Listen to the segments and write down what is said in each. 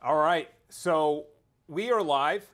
All right, so we are live,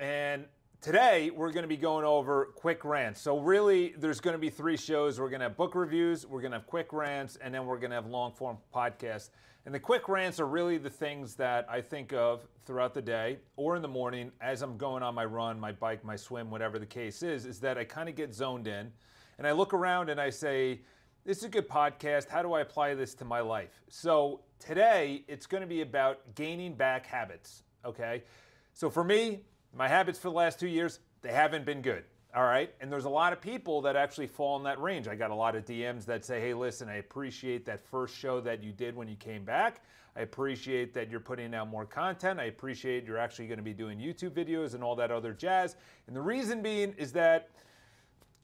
and today we're going to be going over quick rants. So, really, there's going to be three shows. We're going to have book reviews, we're going to have quick rants, and then we're going to have long form podcasts. And the quick rants are really the things that I think of throughout the day or in the morning as I'm going on my run, my bike, my swim, whatever the case is, is that I kind of get zoned in and I look around and I say, this is a good podcast. How do I apply this to my life? So today it's going to be about gaining back habits. Okay. So for me, my habits for the last two years, they haven't been good. All right. And there's a lot of people that actually fall in that range. I got a lot of DMs that say, hey, listen, I appreciate that first show that you did when you came back. I appreciate that you're putting out more content. I appreciate you're actually going to be doing YouTube videos and all that other jazz. And the reason being is that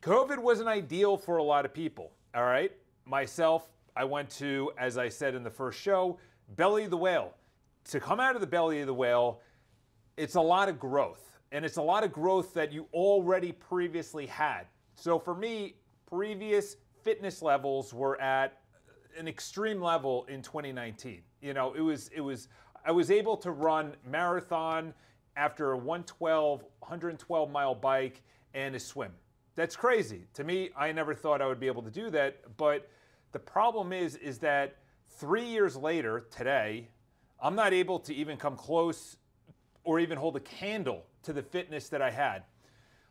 COVID wasn't ideal for a lot of people. All right. Myself, I went to, as I said in the first show, belly of the whale. To come out of the belly of the whale, it's a lot of growth. And it's a lot of growth that you already previously had. So for me, previous fitness levels were at an extreme level in 2019. You know, it was it was I was able to run marathon after a 112 112 mile bike and a swim. That's crazy. To me, I never thought I would be able to do that. But the problem is, is that three years later, today, I'm not able to even come close or even hold a candle to the fitness that I had.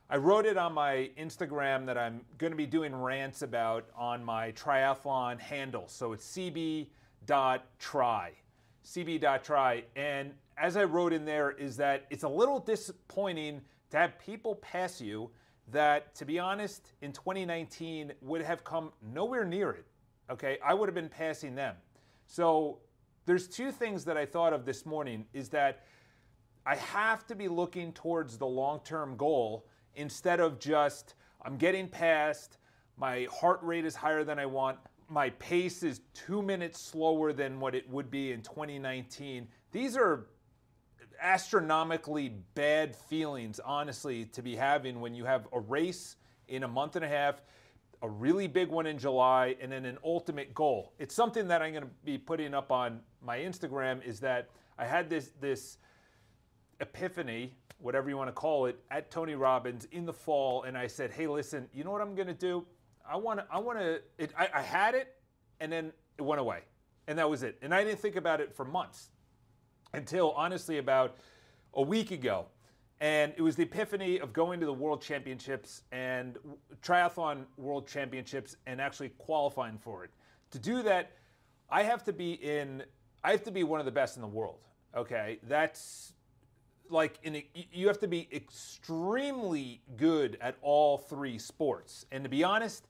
I wrote it on my Instagram that I'm going to be doing rants about on my triathlon handle. So it's cb.tri. cb.tri. And as I wrote in there, is that it's a little disappointing to have people pass you that, to be honest, in 2019 would have come nowhere near it. Okay, I would have been passing them. So there's two things that I thought of this morning is that I have to be looking towards the long-term goal instead of just I'm getting past, my heart rate is higher than I want, my pace is 2 minutes slower than what it would be in 2019. These are astronomically bad feelings, honestly, to be having when you have a race in a month and a half, a really big one in July, and then an ultimate goal. It's something that I'm going to be putting up on my Instagram. Is that I had this this epiphany, whatever you want to call it, at Tony Robbins in the fall, and I said, "Hey, listen, you know what I'm going to do? I want to. I want to. I, I had it, and then it went away, and that was it. And I didn't think about it for months." until honestly about a week ago. And it was the epiphany of going to the World Championships and Triathlon World Championships and actually qualifying for it. To do that, I have to be in, I have to be one of the best in the world. Okay. That's like, in a, you have to be extremely good at all three sports. And to be honest,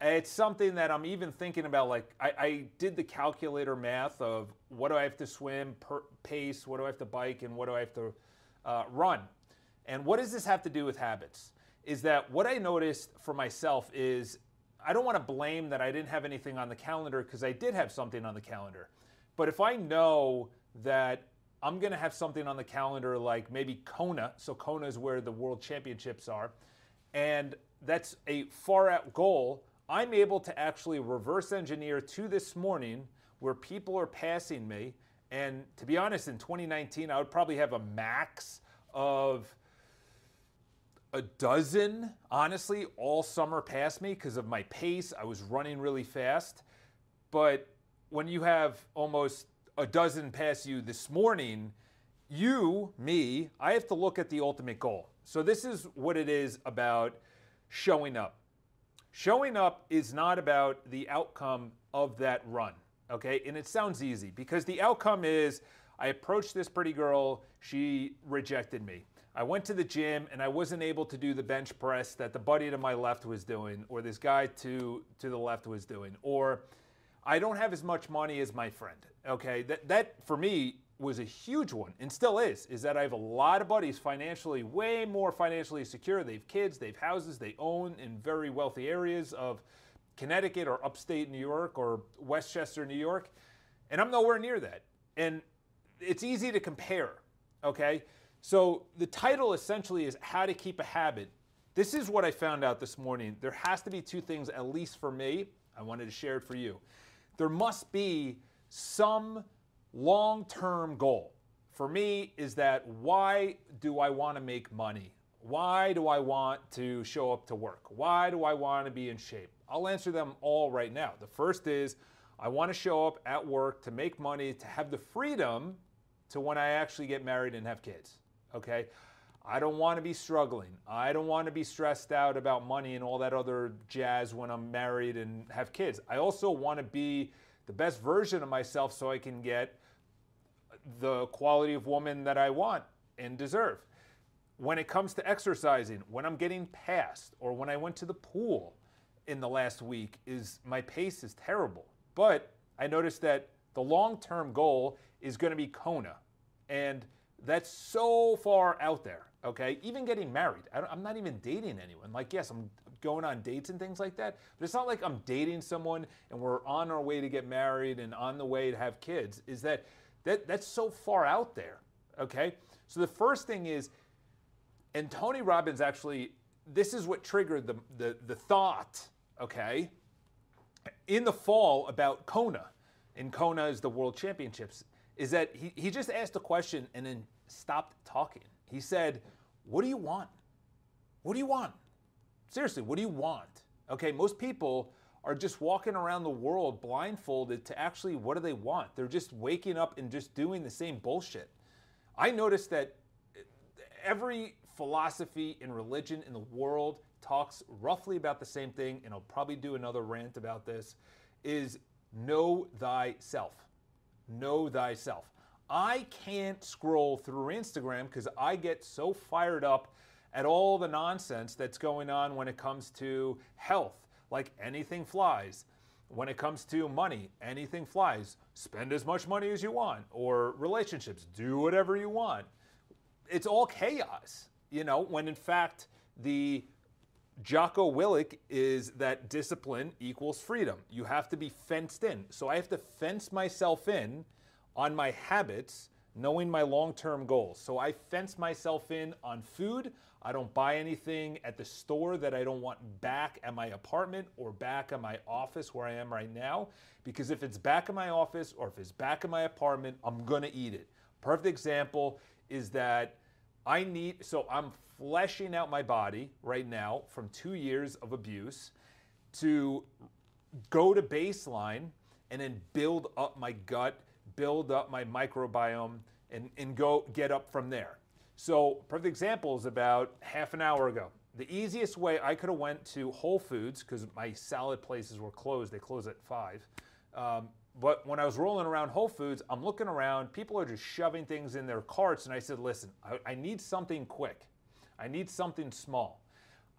it's something that I'm even thinking about. Like, I, I, did the calculator math of what do I have to swim, per pace, what do I have to bike, and what do I have to uh, run. And what does this have to do with habits? Is that what I noticed for myself is I don't want to blame that I didn't have anything on the calendar because I did have something on the calendar. But if I know that I'm going to have something on the calendar like maybe Kona, so Kona is where the world championships are, and that's a far out goal I'm able to actually reverse engineer to this morning where people are passing me. And to be honest, in 2019, I would probably have a max of a dozen, honestly, all summer past me because of my pace. I was running really fast. But when you have almost a dozen pass you this morning, you, me, I have to look at the ultimate goal. So this is what it is about showing up. Showing up is not about the outcome of that run, okay? And it sounds easy because the outcome is I approached this pretty girl, she rejected me. I went to the gym and I wasn't able to do the bench press that the buddy to my left was doing, or this guy to, to the left was doing, or I don't have as much money as my friend. Okay, that, that for me was a huge one and still is is that I have a lot of buddies financially way more financially secure. They have kids, they have houses, they own in very wealthy areas of Connecticut or upstate New York or Westchester, New York. And I'm nowhere near that. And it's easy to compare, okay? So the title essentially is How to Keep a Habit. This is what I found out this morning. There has to be two things, at least for me. I wanted to share it for you. There must be some long term goal for me is that why do I want to make money? Why do I want to show up to work? Why do I want to be in shape? I'll answer them all right now. The first is I want to show up at work to make money, to have the freedom to when I actually get married and have kids. Okay? I don't want to be struggling. I don't want to be stressed out about money and all that other jazz when I'm married and have kids. I also want to be the best version of myself so I can get the quality of woman that I want and deserve. When it comes to exercising, when I'm getting past or when I went to the pool in the last week is my pace is terrible. But I noticed that the long-term goal is going to be Kona. And that's so far out there, okay? Even getting married. I am not even dating anyone. Like, yes, I'm going on dates and things like that, but it's not like I'm dating someone and we're on our way to get married and on the way to have kids. Is that that, that's so far out there. Okay? So the first thing is, and Tony Robbins actually, this is what triggered the, the, the thought, okay, in the fall about Kona. And Kona is the World Championships, is that he, he just asked a question and then stopped talking. He said, What do you want? What do you want? Seriously, what do you want? Okay, most people are just walking around the world blindfolded to actually what do they want? They're just waking up and just doing the same bullshit. I noticed that every philosophy and religion in the world talks roughly about the same thing, and I'll probably do another rant about this, is know thyself. Know thyself. I can't scroll through Instagram because I get so fired up at all the nonsense that's going on when it comes to health like anything flies. When it comes to money, anything flies. Spend as much money as you want, or relationships, do whatever you want. It's all chaos, you know, when in fact the Jocko Willink is that discipline equals freedom. You have to be fenced in. So I have to fence myself in on my habits, knowing my long term goals. So I fence myself in on food, I don't buy anything at the store that I don't want back at my apartment or back at my office where I am right now. Because if it's back in my office or if it's back in my apartment, I'm gonna eat it. Perfect example is that I need, so I'm fleshing out my body right now from two years of abuse to go to baseline and then build up my gut, build up my microbiome, and, and go get up from there. So, perfect example is about half an hour ago. The easiest way I could have went to Whole Foods because my salad places were closed. They close at five. Um, but when I was rolling around Whole Foods, I'm looking around. People are just shoving things in their carts, and I said, "Listen, I, I need something quick. I need something small."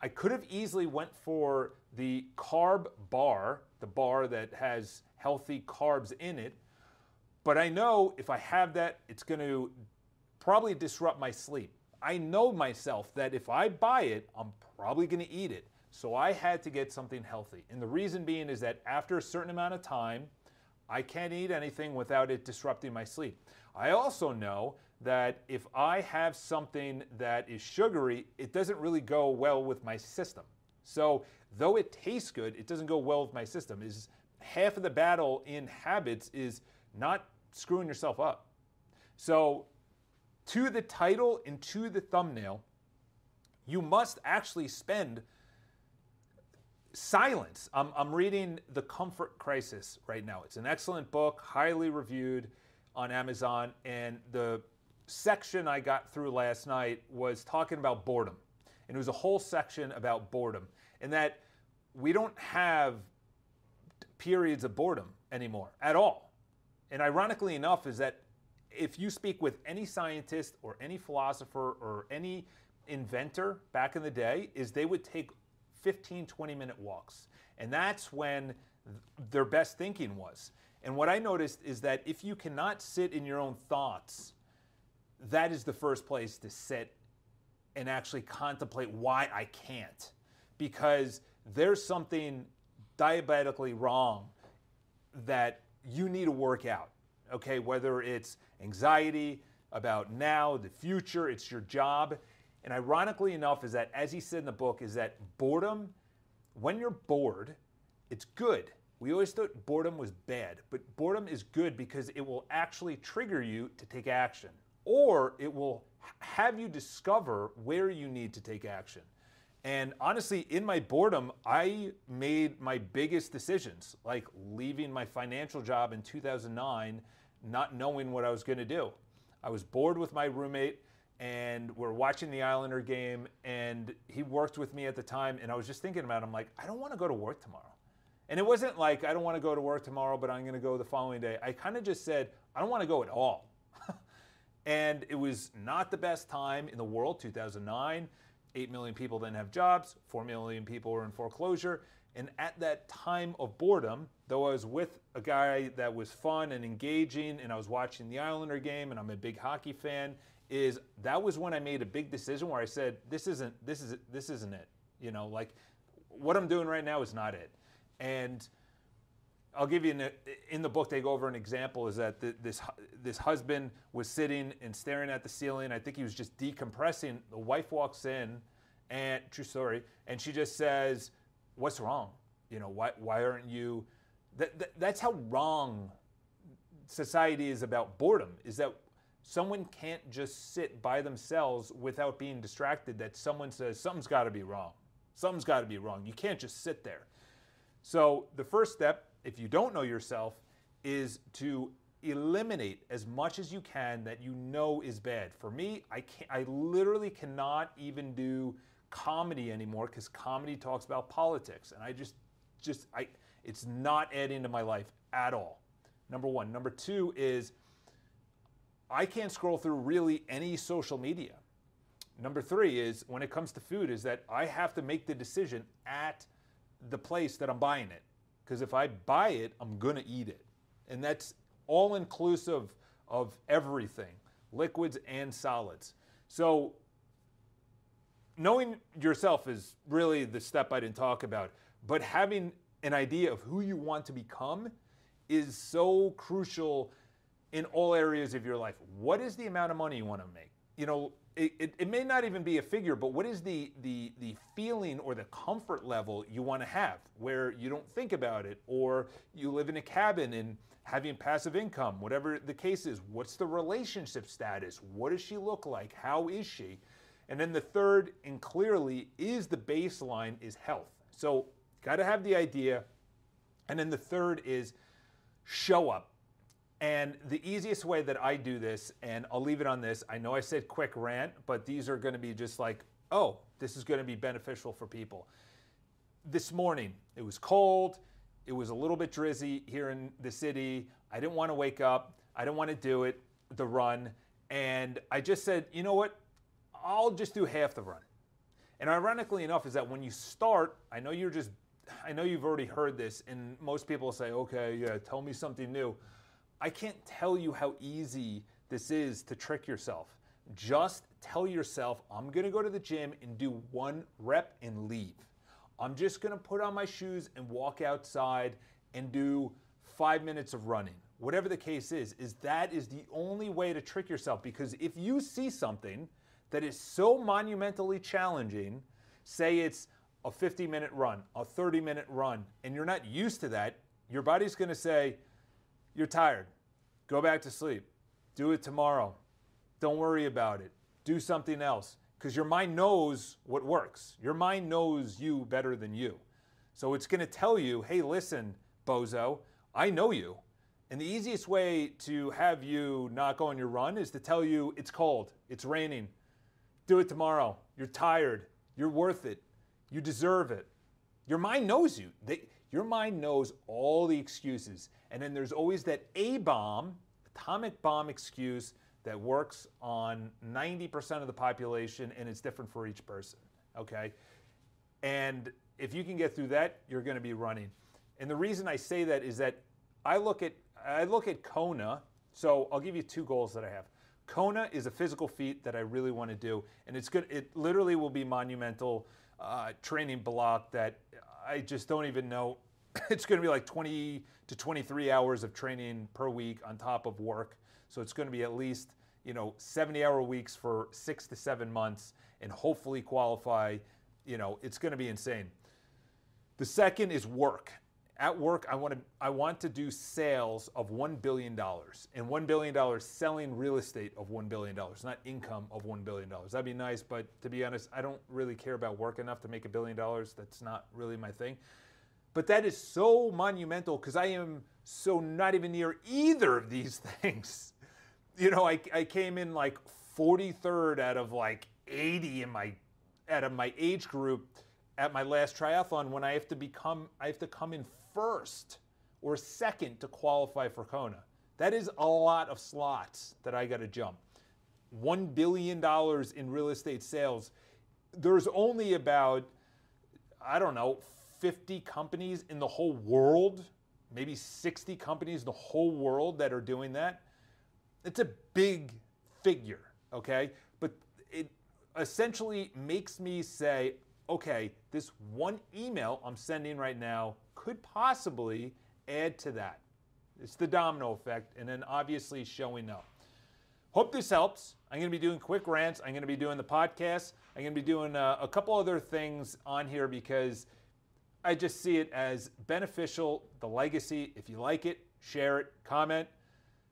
I could have easily went for the carb bar, the bar that has healthy carbs in it. But I know if I have that, it's going to probably disrupt my sleep. I know myself that if I buy it, I'm probably going to eat it. So I had to get something healthy. And the reason being is that after a certain amount of time, I can't eat anything without it disrupting my sleep. I also know that if I have something that is sugary, it doesn't really go well with my system. So though it tastes good, it doesn't go well with my system. Is half of the battle in habits is not screwing yourself up. So to the title and to the thumbnail, you must actually spend silence. I'm, I'm, reading The Comfort Crisis right now. It's an excellent book, highly reviewed on Amazon. And the section I got through last night was talking about boredom. And it was a whole section about boredom. And that we don't have periods of boredom anymore at all. And ironically enough, is that if you speak with any scientist or any philosopher or any inventor back in the day, is they would take 15, 20 minute walks. And that's when their best thinking was. And what I noticed is that if you cannot sit in your own thoughts, that is the first place to sit and actually contemplate why I can't. Because there's something diabetically wrong that you need to work out okay, whether it's anxiety about now, the future, it's your job. And ironically enough, is that as he said in the book, is that boredom, when you're bored, it's good. We always thought boredom was bad, but boredom is good because it will actually trigger you to take action. or it will have you discover where you need to take action. And honestly, in my boredom, I made my biggest decisions, like leaving my financial job in 2009, not knowing what I was going to do. I was bored with my roommate, and we're watching the Islander game, and he worked with me at the time, and I was just thinking about him, like, I don't want to go to work tomorrow. And it wasn't like, I don't want to go to work tomorrow, but I'm going to go the following day. I kind of just said, I don't want to go at all. and it was not the best time in the world, 2009. 8 million people didn't have jobs, 4 million people were in foreclosure. And at that time of boredom, though I was with a guy that was fun and engaging, and I was watching the Islander game, and I'm a big hockey fan, is that was when I made a big decision where I said, "This isn't this is this isn't it." You know, like what I'm doing right now is not it. And I'll give you an, in the book they go over an example is that the, this this husband was sitting and staring at the ceiling. I think he was just decompressing. The wife walks in, and true story, and she just says, "What's wrong? You know, why why aren't you?" That, that that's how wrong society is about boredom. Is that someone can't just sit by themselves without being distracted. That someone says something's got to be wrong. Something's got to be wrong. You can't just sit there. So the first step if you don't know yourself, is to eliminate as much as you can that you know is bad. For me, I can't, I literally cannot even do comedy anymore because comedy talks about politics, and I just, just, I, it's not adding to my life at all. Number one. Number two is I can't scroll through really any social media. Number three is when it comes to food, is that I have to make the decision at the place that I'm buying it. Because if I buy it, I'm going to eat it. And that's all inclusive of everything liquids and solids. So, knowing yourself is really the step I didn't talk about. But having an idea of who you want to become is so crucial in all areas of your life. What is the amount of money you want to make? You know, it, it, it, may not even be a figure, but what is the, the, the feeling or the comfort level you want to have where you don't think about it or you live in a cabin and having passive income, whatever the case is. What's the relationship status? What does she look like? How is she? And then the third, and clearly, is the baseline is health. So, got to have the idea. And then the third is show up. And the easiest way that I do this, and I'll leave it on this, I know I said quick rant, but these are going to be just like, oh, this is going to be beneficial for people. This morning, it was cold. It was a little bit drizzy here in the city. I didn't want to wake up. I didn't want to do it, the run. And I just said, you know what? I'll just do half the run. And ironically enough, is that when you start, I know you're just, I know you've already heard this, and most people say, okay, yeah, tell me something new. I can't tell you how easy this is to trick yourself. Just tell yourself, I'm gonna go to the gym and do one rep and leave. I'm just gonna put on my shoes and walk outside and do five minutes of running. Whatever the case is, is that is the only way to trick yourself because if you see something that is so monumentally challenging, say it's a 50 minute run, a 30 minute run, and you're not used to that, your body's gonna say, you're tired. Go back to sleep. Do it tomorrow. Don't worry about it. Do something else because your mind knows what works. Your mind knows you better than you. So it's going to tell you, hey, listen, bozo, I know you. And the easiest way to have you not go on your run is to tell you it's cold, it's raining. Do it tomorrow. You're tired. You're worth it. You deserve it. Your mind knows you. They, your mind knows all the excuses. And then there's always that A bomb, atomic bomb excuse that works on 90% of the population and it's different for each person. Okay? And if you can get through that, you're going to be running. And the reason I say that is that I look at I look at Kona. So I'll give you two goals that I have. Kona is a physical feat that I really want to do, and it's good. It literally will be monumental uh, training block that I just don't even know. It's going to be like 20 to 23 hours of training per week on top of work. So it's going to be at least you know 70 hour weeks for six to seven months, and hopefully qualify. You know, it's going to be insane. The second is work. At work I want to I want to do sales of 1 billion dollars and 1 billion dollars selling real estate of 1 billion dollars, not income of 1 billion dollars. That'd be nice, but to be honest, I don't really care about work enough to make a billion dollars. That's not really my thing. But that is so monumental because I am so not even near either of these things. You know, I, I came in like 43rd out of like 80 in my out of my age group at my last triathlon when I have to become I have to come in first or second to qualify for Kona. That is a lot of slots that I got to jump. $1 billion in real estate sales. There's only about, I don't know, 50 companies in the whole world, maybe 60 companies in the whole world that are doing that. It's a big figure, okay? But it essentially makes me say, okay, this one email I'm sending right now could possibly add to that. It's the domino effect, and then obviously showing up. Hope this helps. I'm going to be doing quick rants. I'm going to be doing the podcast. I'm going to be doing uh, a couple other things on here because I just see it as beneficial. The legacy, if you like it, share it, comment.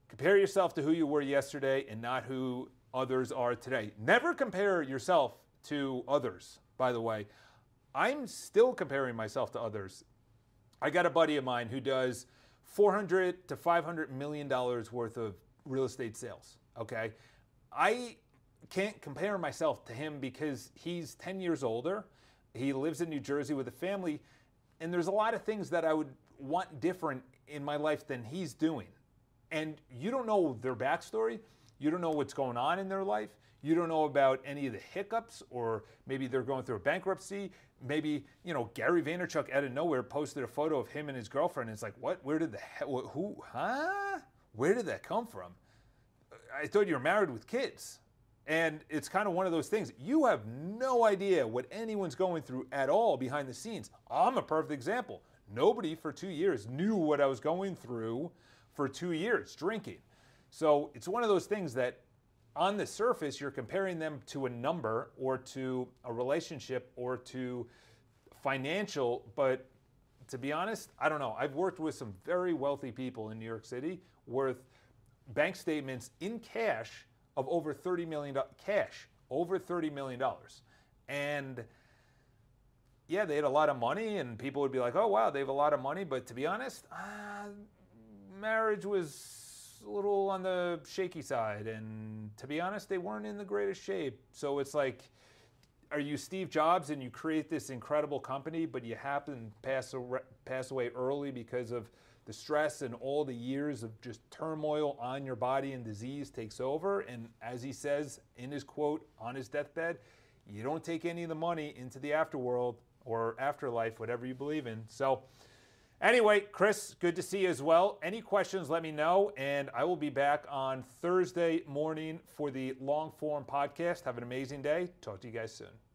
Compare yourself to who you were yesterday and not who others are today. Never compare yourself to others, by the way. I'm still comparing myself to others. I got a buddy of mine who does 400 to 500 million dollars worth of real estate sales. Okay, I can't compare myself to him because he's 10 years older. He lives in New Jersey with a family, and there's a lot of things that I would want different in my life than he's doing. And you don't know their backstory. You don't know what's going on in their life. You don't know about any of the hiccups, or maybe they're going through a bankruptcy. Maybe, you know, Gary Vaynerchuk out of nowhere posted a photo of him and his girlfriend. And it's like, what? Where did the hell, who, huh? Where did that come from? I thought you were married with kids. And it's kind of one of those things. You have no idea what anyone's going through at all behind the scenes. I'm a perfect example. Nobody for two years knew what I was going through for two years drinking. So it's one of those things that on the surface, you're comparing them to a number or to a relationship or to financial, but to be honest, I don't know. I've worked with some very wealthy people in New York City worth bank statements in cash of over $30 million, cash, over $30 million. And yeah, they had a lot of money, and people would be like, oh, wow, they have a lot of money. But to be honest, uh, marriage was a little on the shaky side. And to be honest, they weren't in the greatest shape. So it's like, are you Steve Jobs and you create this incredible company, but you happen to pass, pass away early because of the stress and all the years of just turmoil on your body and disease takes over. And as he says in his quote on his deathbed, you don't take any of the money into the afterworld or afterlife, whatever you believe in. So, Anyway, Chris, good to see you as well. Any questions, let me know. And I will be back on Thursday morning for the long form podcast. Have an amazing day. Talk to you guys soon.